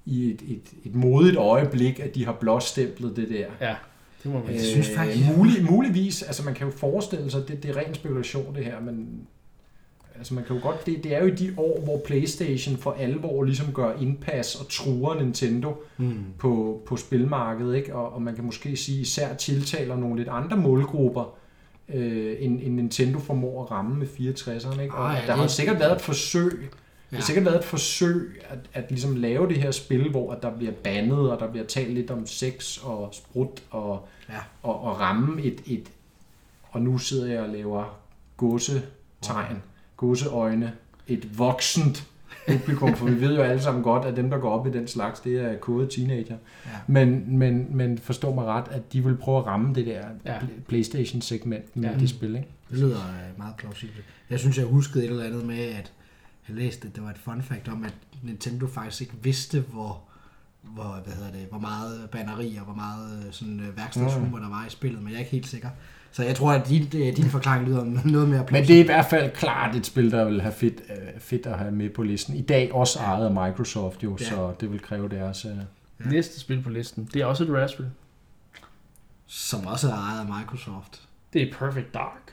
i et, et, et modigt øjeblik, at de har blåstemplet det der. Ja, det må man Jeg sige. synes faktisk- mulig, muligvis, altså man kan jo forestille sig, det, det er ren spekulation det her, men altså man kan jo godt, det, det er jo i de år, hvor Playstation for alvor ligesom gør indpas og truer Nintendo Mm. på, på spilmarkedet, ikke? Og, og man kan måske sige især tiltaler nogle lidt andre målgrupper, øh, end, end Nintendo formår at ramme med 64'erne. Ikke? Og ja, der har det- sikkert været et forsøg. Ja. det har sikkert været et forsøg at, at ligesom lave det her spil, hvor at der bliver bandet, og der bliver talt lidt om sex og sprut, og, Ja. og, og ramme et, et, og nu sidder jeg og laver gåsetegn, gåseøjne, et voksent publikum, for vi ved jo alle sammen godt, at dem, der går op i den slags, det er kode teenager. Ja. Men, men, men forstå mig ret, at de vil prøve at ramme det der Ja. Playstation-segment med Ja. det spil, ikke? Det lyder øh, meget plausibelt. Jeg synes, jeg huskede et eller andet med, at jeg læste, at det var et fun fact om, at Nintendo faktisk ikke vidste, hvor, hvor, hvad hedder det, hvor meget banneri og hvor meget øh, sådan, øh, værkstedshumor der var i spillet, men jeg er ikke helt sikker. Så jeg tror, at din, øh, din forklaring lyder noget mere Men det er i hvert fald klart et spil, der vil have fedt, øh, fedt at have med på listen. I dag også ejet af Microsoft jo, Ja. ja. så det vil kræve deres... Øh, Ja. Næste spil på listen, det er også et rare-spil. som også er ejet af Microsoft. Det er Perfect Dark.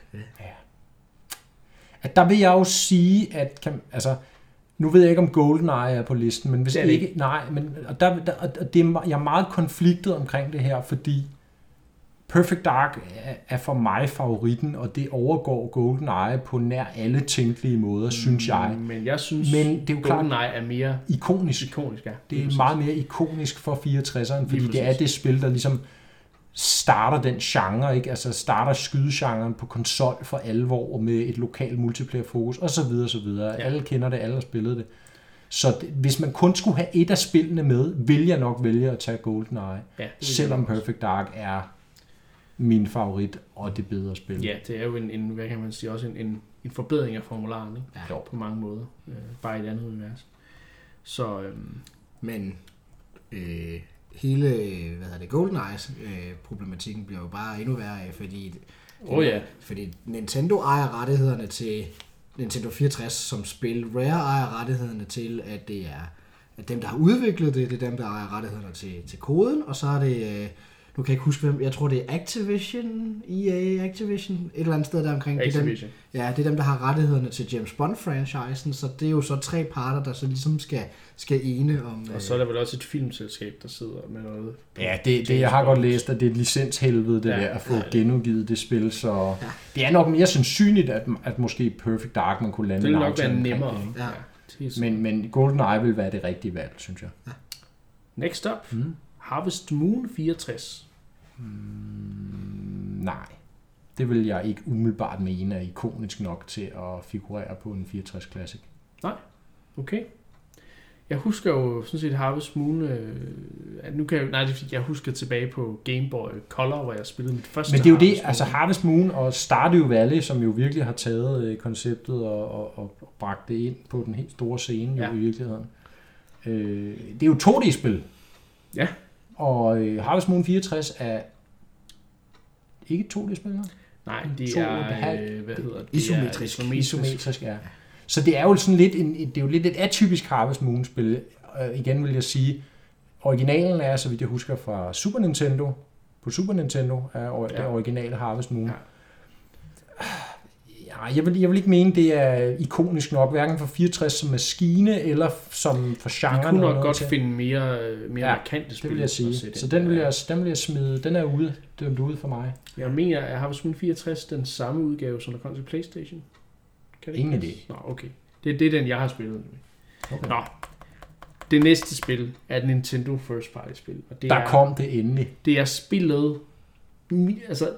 at der vil jeg jo sige, at kan, altså, nu ved jeg ikke, om GoldenEye er på listen, men hvis Det er det ikke, nej, men og der, der, og det er, jeg er meget konfliktet omkring det her, fordi Perfect Dark er, for mig favoritten, og det overgår GoldenEye på nær alle tænkelige måder, synes jeg. Men jeg synes, Men det er jo klart- GoldenEye er mere Ikonisk. ikonisk. Ja. Det er meget mere ikonisk for 64'eren, fordi det er det spil, der ligesom starter den genre, ikke? Altså starter skydegenren på konsol for alvor med et lokalt multiplayer fokus og så videre, så videre. Ja. Alle kender det, alle har spillet det. Så det, hvis man kun skulle have et af spillene med, vil jeg nok vælge at tage GoldenEye, Ja, selvom. Perfect Dark er min favorit og det bedre spil. Ja, det er jo en, en hvad kan man sige, også en, en, en forbedring af formularen, ikke? Ja. Jo. på mange måder. Øh, bare i et andet univers. Så øhm, Men øh, hele hvad hedder det, GoldenEye-problematikken bliver jo bare endnu værre af, fordi, Åh ja. fordi Nintendo ejer rettighederne til Nintendo 64 som spil. Rare ejer rettighederne til, at det er at dem, der har udviklet det, det er dem, der ejer rettighederne til, til koden, og så er det, øh, nu kan jeg ikke huske hvem, jeg tror det er Activision, EA Activision, et eller andet sted der omkring. Det er dem, Activision. Ja, det er dem, der har rettighederne til James Bond-franchisen, så det er jo så tre parter, der så ligesom skal, skal ene om... Og så er der vel også et filmselskab, der sidder med noget. Ja, det, det jeg har godt Bond. læst, at det er et licenshelvede, det Ja. ja. der, at få ja. genudgivet det spil, så ja. det er nok mere sandsynligt, at, at måske Perfect Dark man kunne lande Det vil en nok være nemmere. Ja. Ja. Men, men GoldenEye vil være det rigtige valg, synes jeg. Next up, Mm. Harvest Moon 64. Mm, nej, det vil jeg ikke umiddelbart mene er ikonisk nok til at figurere på en 64 Classic. Okay. Jeg husker jo sådan set Harvest Moon, øh, at nu kan jeg, nej, det er fordi, jeg husker tilbage på Game Boy Color, hvor jeg spillede mit første Men det er jo det, Harvest altså Harvest Moon og Stardew Valley, som jo virkelig har taget øh, konceptet og, og, og, og bragt det ind på den helt store scene Ja. jo, i virkeligheden. Øh, det er jo 2D-spil. Ja. Og øh, Harvest Moon 64 er ikke et 2D-spil, nej? Nej, det To er, halvt. øh, hvad hedder det? Isometrisk. Er isometrisk. Isometrisk, ja. Så det er jo sådan lidt, en, det er jo lidt et atypisk Harvest Moon-spil. Øh, igen vil jeg sige, originalen er, så vidt jeg husker, fra Super Nintendo. På Super Nintendo er or- Ja. det originale Harvest Moon. Ja. Ja, jeg, vil, jeg vil ikke mene, det er ikonisk nok, hverken for 64 som maskine, eller som for Vi genren. kunne nok godt til. finde mere, øh, mere Ja, markante spil. Det vil jeg sige. Så den vil jeg, den vil jeg smide. Den er ude. Dømt ude for mig. Jeg mener, at Harvest Moon 64 den samme udgave, som der kom til Playstation? Kan det Ingen idé. Nå, okay. Det, det er den, jeg har spillet. Okay. Nå. Det næste spil er et Nintendo First Party spil. Og det Der er, kom det endelig. Det er spillet... Altså,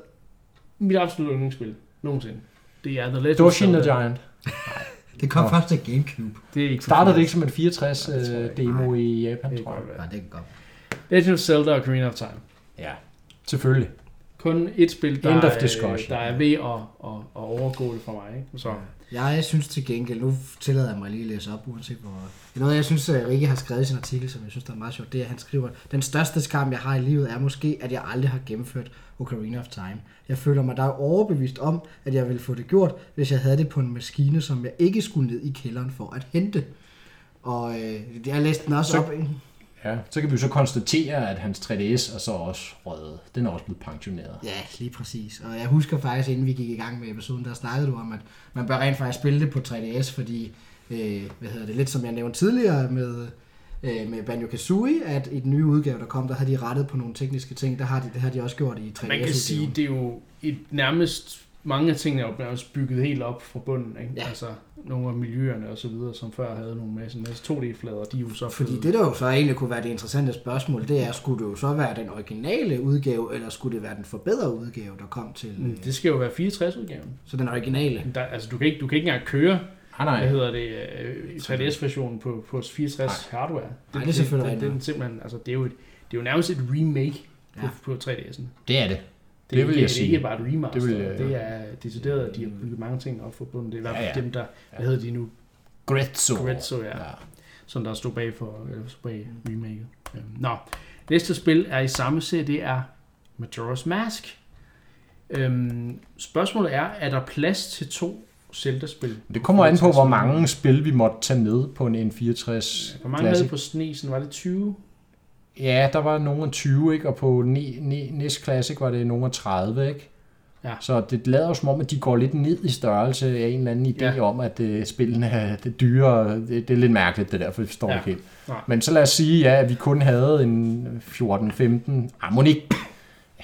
mit absolut yndlingsspil. Nogensinde. Det er The Legend of Doshin the Zelda. Giant. Det kom Nå. først til Gamecube. Det er ikke Startede det ikke som en 64 Nej, det tror jeg øh, ikke. demo i Japan, Det tror jeg? godt Nej, det kan godt. Legend of Zelda og Ocarina of Time. Ja, selvfølgelig. kun et spil, der, End of er, discussion. der er ved at, at, at overgå det for mig. Ikke? Så, Jeg synes til gengæld, nu tillader jeg mig lige at læse op, uanset hvor... Noget, jeg synes, at Rikke har skrevet i sin artikel, som jeg synes, der er meget sjovt, det er, at han skriver, den største skam, jeg har i livet, er måske, at jeg aldrig har gennemført Ocarina of Time. Jeg føler mig der overbevist om, at jeg ville få det gjort, hvis jeg havde det på en maskine, som jeg ikke skulle ned i kælderen for at hente. Og øh, jeg læste den også Så- op. Ja, så kan vi så konstatere, at hans 3DS er så også røget. Den er også blevet pensioneret. Ja, lige præcis. Og jeg husker faktisk, inden vi gik i gang med episoden, der snakkede du om, at man bør rent faktisk spille det på 3DS, fordi, øh, hvad hedder det, lidt som jeg nævnte tidligere med, øh, med Banjo-Kazooie, at i den nye udgave, der kom, der har de rettet på nogle tekniske ting, der har de, det har de også gjort i 3DS. man kan sige, det er jo et, nærmest mange af tingene er jo nærmest bygget helt op fra bunden. Ikke? Ja. Altså nogle af miljøerne og så videre, som før havde nogle masse, masse 2D-flader, de er jo så Fordi blevet- det, der jo så egentlig kunne være det interessante spørgsmål, det er, skulle det jo så være den originale udgave, eller skulle det være den forbedrede udgave, der kom til... Mm, Øh, det skal jo være 64-udgaven. så den originale. Der, altså, du kan, ikke, du kan ikke engang køre Ah, nej, hvad hedder det, øh, 3DS-versionen på, på 64 hardware. Nej, det er selvfølgelig det, det, det, rigtigt. er simpelthen, altså, det er jo, et, det er jo nærmest et remake på, Ja. på 3DS'en. det er det. Det, Det er vil jeg det er sige. ikke bare et remaster, Det det, vil jeg- det er decideret, at de har bygget mange ting op forbundet. Det er i hvert fald Ja, ja. dem, der, hvad hedder de nu, Grezzo. Grezzo, ja. ja. som der stod bag for eller stod bag remaket. Øhm, Nå, næste spil er i samme serie, det er Majora's Mask. Øhm, spørgsmålet er, er der plads til to Zelda-spil? Det kommer an på, hvor mange spil vi måtte tage med på en N64 Hvor mange havde på snesen? Var det 20? Ja, der var nogle af 20, ikke? og på NES Classic var det nogle af 30. Ikke? Ja. Så det lader jo som om, at de går lidt ned i størrelse af en eller anden idé Ja. om, at uh, spillene er det dyre. Det, det er lidt mærkeligt, det der, for jeg forstår Ja. ja. ikke helt. Nej. Men så lad os sige, ja, at vi kun havde en 14-15, ah, må ikke,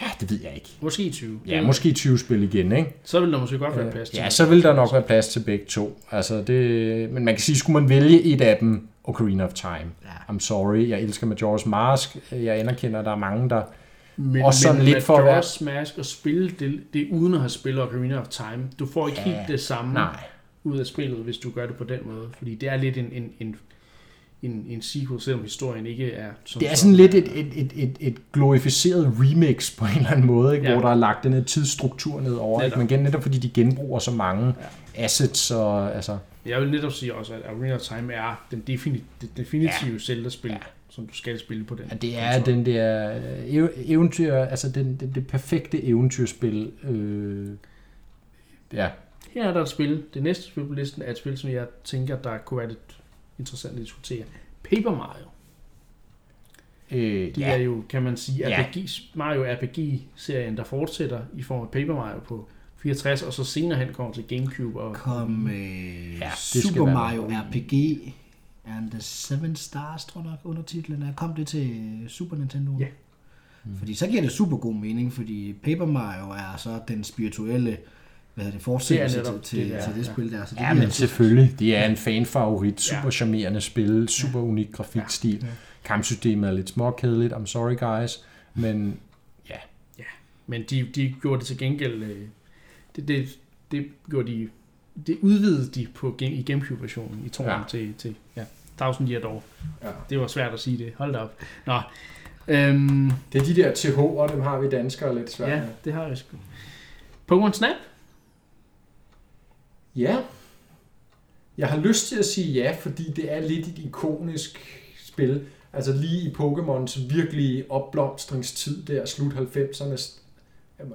ja, det ved jeg ikke. Måske 20. Ja, måske 20 spil igen, ikke? Så vil der måske godt være plads til Ja, så vil der nok være plads til begge to. Altså det, men man kan sige, skulle man vælge et af dem, Ocarina of Time. Ja. I'm sorry, jeg elsker Majora's Mask. Jeg anerkender, at der er mange, der... Men, Også sådan men lidt for at være- Majora's Mask og spille det, det uden at have spillet Ocarina of Time. Du får ikke Ja. helt det samme Nej, ud af spillet, hvis du gør det på den måde. Fordi det er lidt en, en, en, en, en sequel, selvom historien ikke er... Som det er sådan lidt et, et, et, et, et glorificeret remix på en eller anden måde, ikke? Ja. hvor der er lagt den her tidsstruktur ned over. Ikke? Men igen, netop fordi de genbruger så mange assets. Og, altså, Jeg vil netop sige også, at Ocarina of Time er den defini- det definitive ja. Zelda-spil, ja. Ja. som du skal spille på den. at det er den der øh, ev- eventyr, altså den, det, det perfekte eventyrspil. Øh, ja, Her er der et spil. Det næste spil på listen er et spil, som jeg tænker, der kunne være lidt interessant at diskutere. Paper Mario. øh, Det ja. ja. er jo, kan man sige, Ja. RPG, Mario RPG-serien, der fortsætter i form af Paper Mario på 64, og så senere hen kommer til Gamecube. Og, Kom øh, Ja, ja, Super være Mario RPG and the Seven Stars, tror jeg nok, undertitlen er. Kom det til Super Nintendo? Ja. Fordi så giver det super god mening, fordi Paper Mario er så den spirituelle hvad det, fortsættelse Det er til, netop til, det der, til det ja. spil der. Så det Ja, men altså- selvfølgelig. Det er en fanfavorit. Super Ja. charmerende spil. Super unik grafikstil. Ja. Kampsystemet er lidt småkedeligt. I'm sorry, guys. Men Men de, de gjorde det til gengæld... øh, Det, det, det gjorde de... Det udvidede de på, i Gamecube-versionen i toren ja. Ja. til, til ja, 1000 year door. Ja. Det var svært at sige det. Hold da op. Nå. Øhm, det er de der TH'er, dem har vi danskere lidt svært ja, det har jeg sgu. Pokémon Snap? Ja. Jeg har lyst til at sige ja, fordi det er lidt et ikonisk spil. Altså lige i Pokémons virkelige opblomstringstid der, slut 90'erne.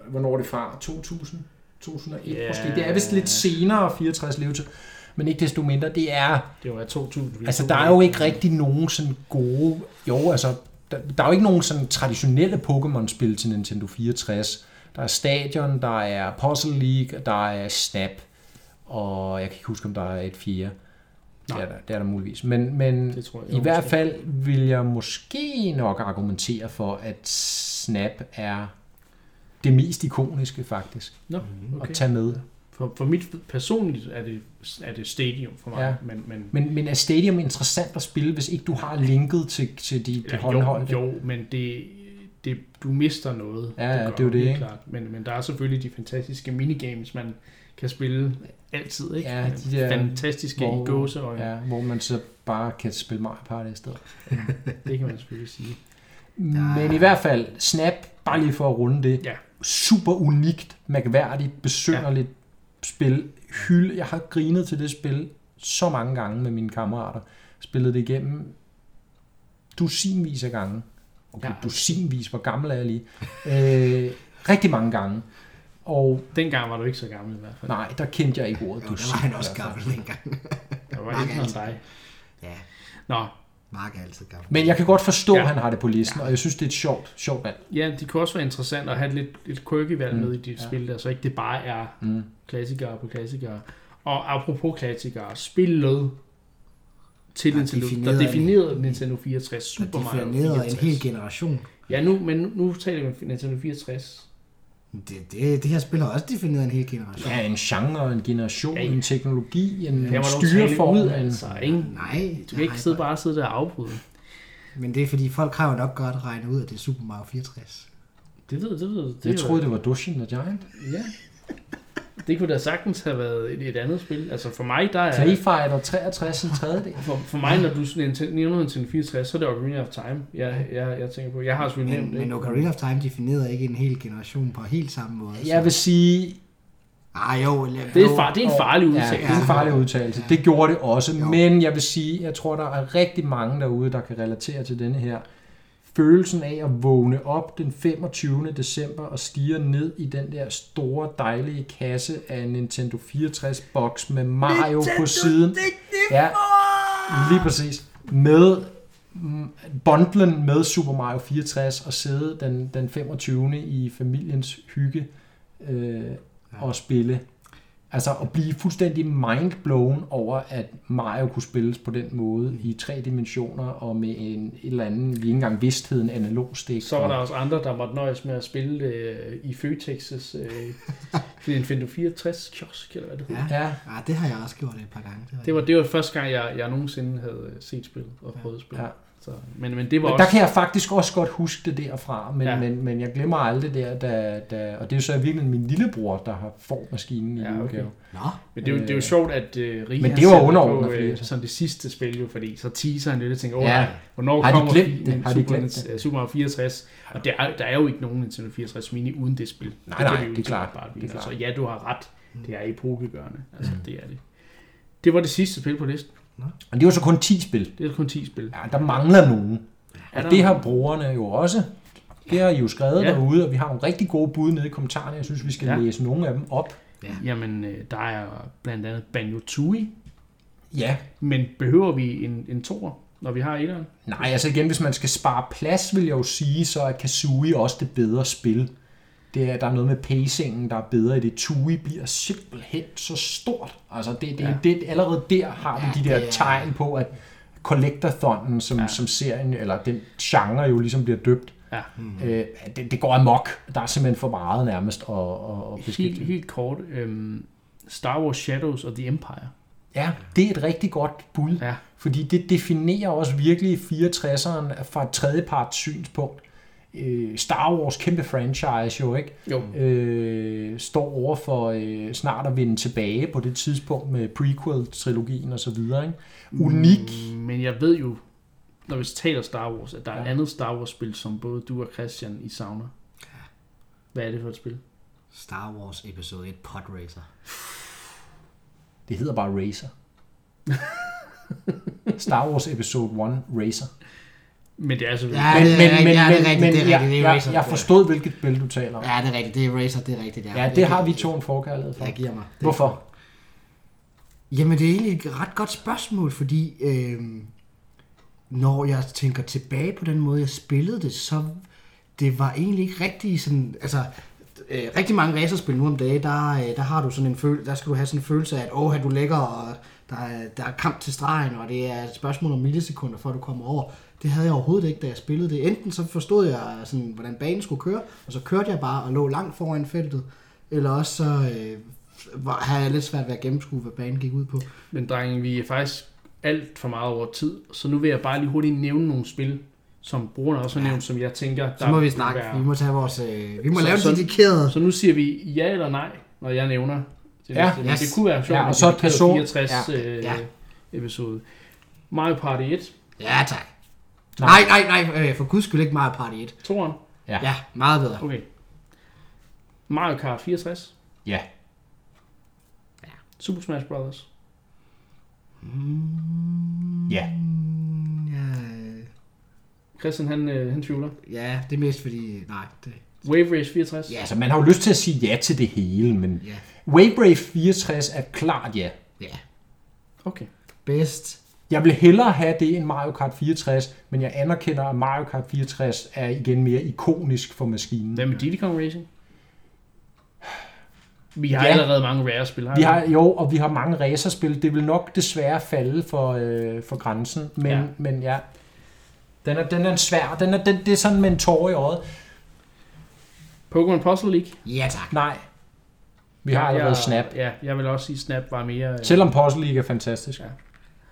Hvornår er det fra? 2000? 2001 Ja. måske? Det er vist lidt senere, 64 levetid. Men ikke desto mindre, det er... Det var 2000. Altså, der er jo ikke rigtig nogen sådan gode... Jo, altså, der, der er jo ikke nogen sådan traditionelle Pokémon-spil til Nintendo 64. Der er Stadion, der er Puzzle League, der er Snap, og jeg kan ikke huske, om der er et fjerde. Det Nej. er, der, det er der muligvis. Men, men Det tror jeg. i hvert måske. fald vil jeg måske nok argumentere for, at Snap er det mest ikoniske faktisk Nå, okay. at tage med. For, for mit personligt er det, er det Stadium for mig. Ja. Men, men, Men, men er Stadium interessant at spille, hvis ikke du har linket til, til de, de ja, håndholdte? jo, jo, men det, det, du mister noget. Ja, ja, gør det er jo det, ikke? Klart. Men, men der er selvfølgelig de fantastiske minigames, man kan spille altid. Ikke? Ja, de der- fantastiske hvor- gåseøjne. Ja. Hvor man så bare kan spille Mario Party i stedet. Det kan man selvfølgelig sige. Men i hvert fald, Snap, bare lige for at runde det. Ja. super unikt, mærkværdigt, besynderligt ja. spil. Hylde. Jeg har grinet til det spil så mange gange med mine kammerater. Spillet det igennem dusinvis af gange. Okay, ja. dusinvis, hvor gammel er jeg lige? øh, rigtig mange gange. Og Dengang var du ikke så gammel i hvert fald. nej, der kendte jeg ikke ordet Jo, der var han også gammel dengang. Der var Mark ikke noget dig. Ja, Nå, Mark er altid gammel. Men jeg kan godt forstå, Ja. at han har det på listen, og jeg synes, det er et sjovt, sjovt valg. ja, det kunne også være interessant at have lidt, lidt quirky valg Mm. med i dit Ja. spil der, så ikke det bare er Mm. klassikere på klassikere. Og apropos klassikere, spillet til Der Nintendo, definerede der en- definerede Nintendo 64, Der Super Mario definerede en 64. hel generation. Ja, nu, men nu, nu taler vi om Nintendo 64. Det, det, det her spil har også defineret en hel generation. Ja, en genre, en generation, Ja, ja. en teknologi, en styreform. ud, en- altså, ikke? Nej, Du kan ikke sidde bare sidde der og afbryde. Men det er fordi, folk har jo nok godt regnet ud, at det er Super Mario 64. Det ved, det ved. Det Jeg er troede, det var Dushin the Giant. Ja. Det kunne da sagtens have været et, et andet spil. Altså for mig, der er... Playfighter 63 en tredjedel. For, for mig, når du Nintendo- nævner Nintendo 64, så er det Ocarina of Time, jeg, jeg, jeg tænker på. Jeg har selvfølgelig Men, nævnt men Ocarina of Time definerede ikke en hel generation på helt samme måde. Jeg vil sige, Ah, jo, lad- Det er, far, det er en farlig ja, udtalelse. det er en farlig udtalelse. Det gjorde det også, Jo. men jeg vil sige, jeg tror, der er rigtig mange derude, der kan relatere til denne her følelsen af at vågne op den 25. december og stige ned i den der store, dejlige kasse af en Nintendo 64-boks med Mario på siden. Ja, lige præcis. Med mm, bundlen med Super Mario 64 og sidde den, den 25. i familiens hygge øh, og spille. Altså at blive fuldstændig mindblown over, at Mario kunne spilles på den måde i tre dimensioner og med en et eller anden, vi ikke engang vidste hed en analog stik. Så var der også andre, der måtte nøjes med at spille øh, i Føtex's øh, Nintendo 64 kiosk, eller hvad det hedder. Ja. Ja, ja, det har jeg også gjort et par gange. Det var, det var første gang, jeg, jeg nogensinde havde set spillet og prøvet spillet. Ja. Så, men, men det var Men også... der kan jeg faktisk også godt huske det derfra, men, Ja. men, men jeg glemmer aldrig der, da, da, og det er jo så virkelig min lillebror, der har får maskinen i Ja, okay. julegave. Nå, Men det er jo, det er jo sjovt, at uh, Rie Men det var underordnet, på øh, sådan det sidste spil jo, fordi så teaser han lidt og tænker, åh Ja. hvornår Har de kommer glemt det? Har de Super, glemt Nintendo- Super Mario 64? Og der er, der er jo ikke nogen Nintendo 64 Mini uden det spil. Nej, kan nej, jo det er ikke klart. Bare Det er klart. Så ja, du har ret. Det er epokegørende. Altså, det er det. Det var det sidste spil på listen. Og det var så kun 10 spil. Det er kun 10 spil. Ja, der mangler nogen. Er Og der det har brugerne jo også. Det har I jo skrevet Ja. ja. derude, og vi har nogle rigtig gode bud nede i kommentarerne. Jeg synes, vi skal Ja. ja. læse nogle af dem op. Jamen, øh, der er blandt andet Banjo-Tooie. Ja. Men behøver vi en, en toer, når vi har etteren? Nej, altså igen, hvis man skal spare plads, vil jeg jo sige, så er Kazooie også det bedre spil. Det er, der er noget med pacingen, der er bedre i det. Tui bliver simpelthen så stort. Altså det, det, Ja. ja. det, allerede der har vi Ja, de der er- tegn på, at Collectathonen, som, Ja. ja. som serien, eller den genre jo ligesom bliver døbt, Ja. øh, det, det går amok. Der er simpelthen for meget nærmest at, at, beskæftige. Helt, helt kort. Øhm, Star Wars Shadows of the Empire. Ja, det er et rigtig godt bud. Ja. Fordi det definerer også virkelig 64'eren fra et tredjeparts synspunkt. Øh, Star Wars, kæmpe franchise jo, ikke? Jo. Øh, står over for øh, snart at vende tilbage på det tidspunkt med prequel-trilogien og så videre, ikke? Unik. Men jeg ved jo, når vi taler Star Wars, at der er et Ja. andet Star Wars-spil, som både du og Christian i savner. Hvad er det for et spil? Star Wars episode 1 Pod Racer. Det hedder bare Racer. Star Wars Episode 1 Racer. Men det er altså... Ja, det er rigtigt, ja, det er rigtigt, men det er jeg, rigtigt, det er jeg, jeg forstod, hvilket spil du taler om. Ja, det er rigtigt. Det er Racer, det er rigtigt. Ja, Ja, det har vi to en forkærlighed for. Jeg giver mig. Det- Hvorfor? Jamen, det er egentlig et ret godt spørgsmål, fordi øh, når jeg tænker tilbage på den måde, jeg spillede det, så det var egentlig ikke rigtig sådan, altså øh, rigtig mange racerspil nu om dagen, der, øh, der har du sådan en følelse, der skal du have sådan en følelse af, at åh, du lægger, og der er, der er kamp til stregen, og det er et spørgsmål om millisekunder, før du kommer over. Det havde jeg overhovedet ikke, da jeg spillede det. Enten så forstod jeg, sådan, hvordan banen skulle køre, og så kørte jeg bare og lå langt foran feltet, eller også så øh, var, havde jeg lidt svært ved at gennemskue, hvad banen gik ud på. Men drenge, vi er faktisk alt for meget over tid, så nu vil jeg bare lige hurtigt nævne nogle spil, som brugerne også har nævnt, som jeg tænker, Så må vi snakke. være- Vi må tage vores... Øh, vi må Så- lave så- en dedikeret... Så nu siger vi ja eller nej, når jeg nævner det Ja. Men yes. Det kunne være sjovt, Ja, og så person- 64 Ja, øh, ja. episode. Mario Party 1, Ja, tak. Nej, nej, nej. Øh, for guds skyld ikke Mario Party 1. toeren. Ja. Ja, meget bedre. Okay. Mario Kart 64. Ja. Super Smash Bros. Ja. Mm, ja, Christian, han, øh, han tvivler. ja, det er mest fordi... Nej, det... Wave Race 64. Ja. Altså, man har jo lyst til at sige ja til det hele, men Ja. Wave Brave 64 er klart ja. Ja. Okay. Bedst. Jeg vil hellere have det end Mario Kart 64, men jeg anerkender, at Mario Kart 64 er igen mere ikonisk for maskinen. Hvad med Diddy Kong Racing? Vi har Ja. allerede mange rare spil. Har Vi har, jo, og vi har mange racerspil. Det vil nok desværre falde for, øh, for grænsen, men Ja. men ja. Den er, den er svær. Den er, den, det er sådan med en tår i øjet. Pokémon Puzzle League. Ja, tak. Nej. Vi har allerede jeg, Snap. Ja, jeg vil også sige, Snap var mere... øh, Selvom Puzzle League er fantastisk. Ja.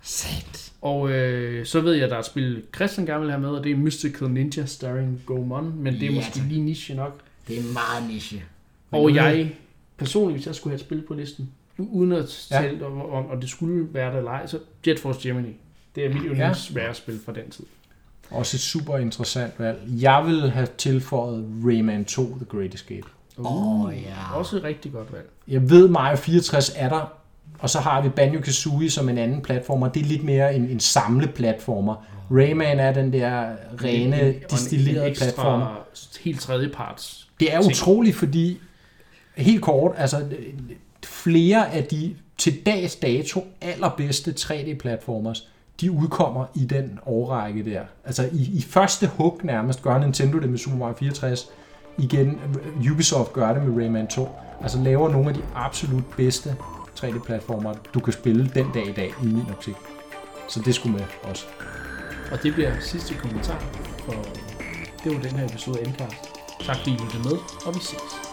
Sandt. Og øh, så ved jeg, at der er et spil, Christian gerne vil have med, og det er Mystical Ninja starring Gomon, men det er Ja, måske tak. lige niche nok. Det er meget niche. Men Og jeg, personligt, hvis jeg skulle have et spil på listen, uden at Ja. tælle, om, om, om det skulle være der eller ej, så Jet Force Germany. Det er mit yndlings rare spil fra den tid. Også et super interessant valg. Jeg vil have tilføjet Rayman 2 The Great Escape. Åh, ja. Også et rigtig godt valg. Jeg ved, Mario 64 er der, og så har vi Banjo-Kazooie som en anden platformer. Det er lidt mere en, en samleplatformer. Rayman er den der rene, en- en ekstra platformer. Helt tredjeparts. Det er ting. utroligt, fordi helt kort, altså flere af de til dags dato allerbedste 3D-platformers, de udkommer i den årrække der. Altså i, i første hug nærmest gør Nintendo det med Super Mario 64. Igen, Ubisoft gør det med Rayman 2. Altså laver nogle af de absolut bedste 3D-platformer, du kan spille den dag i dag, i min optik. Så det skulle med også. Og det bliver sidste kommentar, for det var den her episode af Endcast. Tak fordi I lyttede med, og vi ses.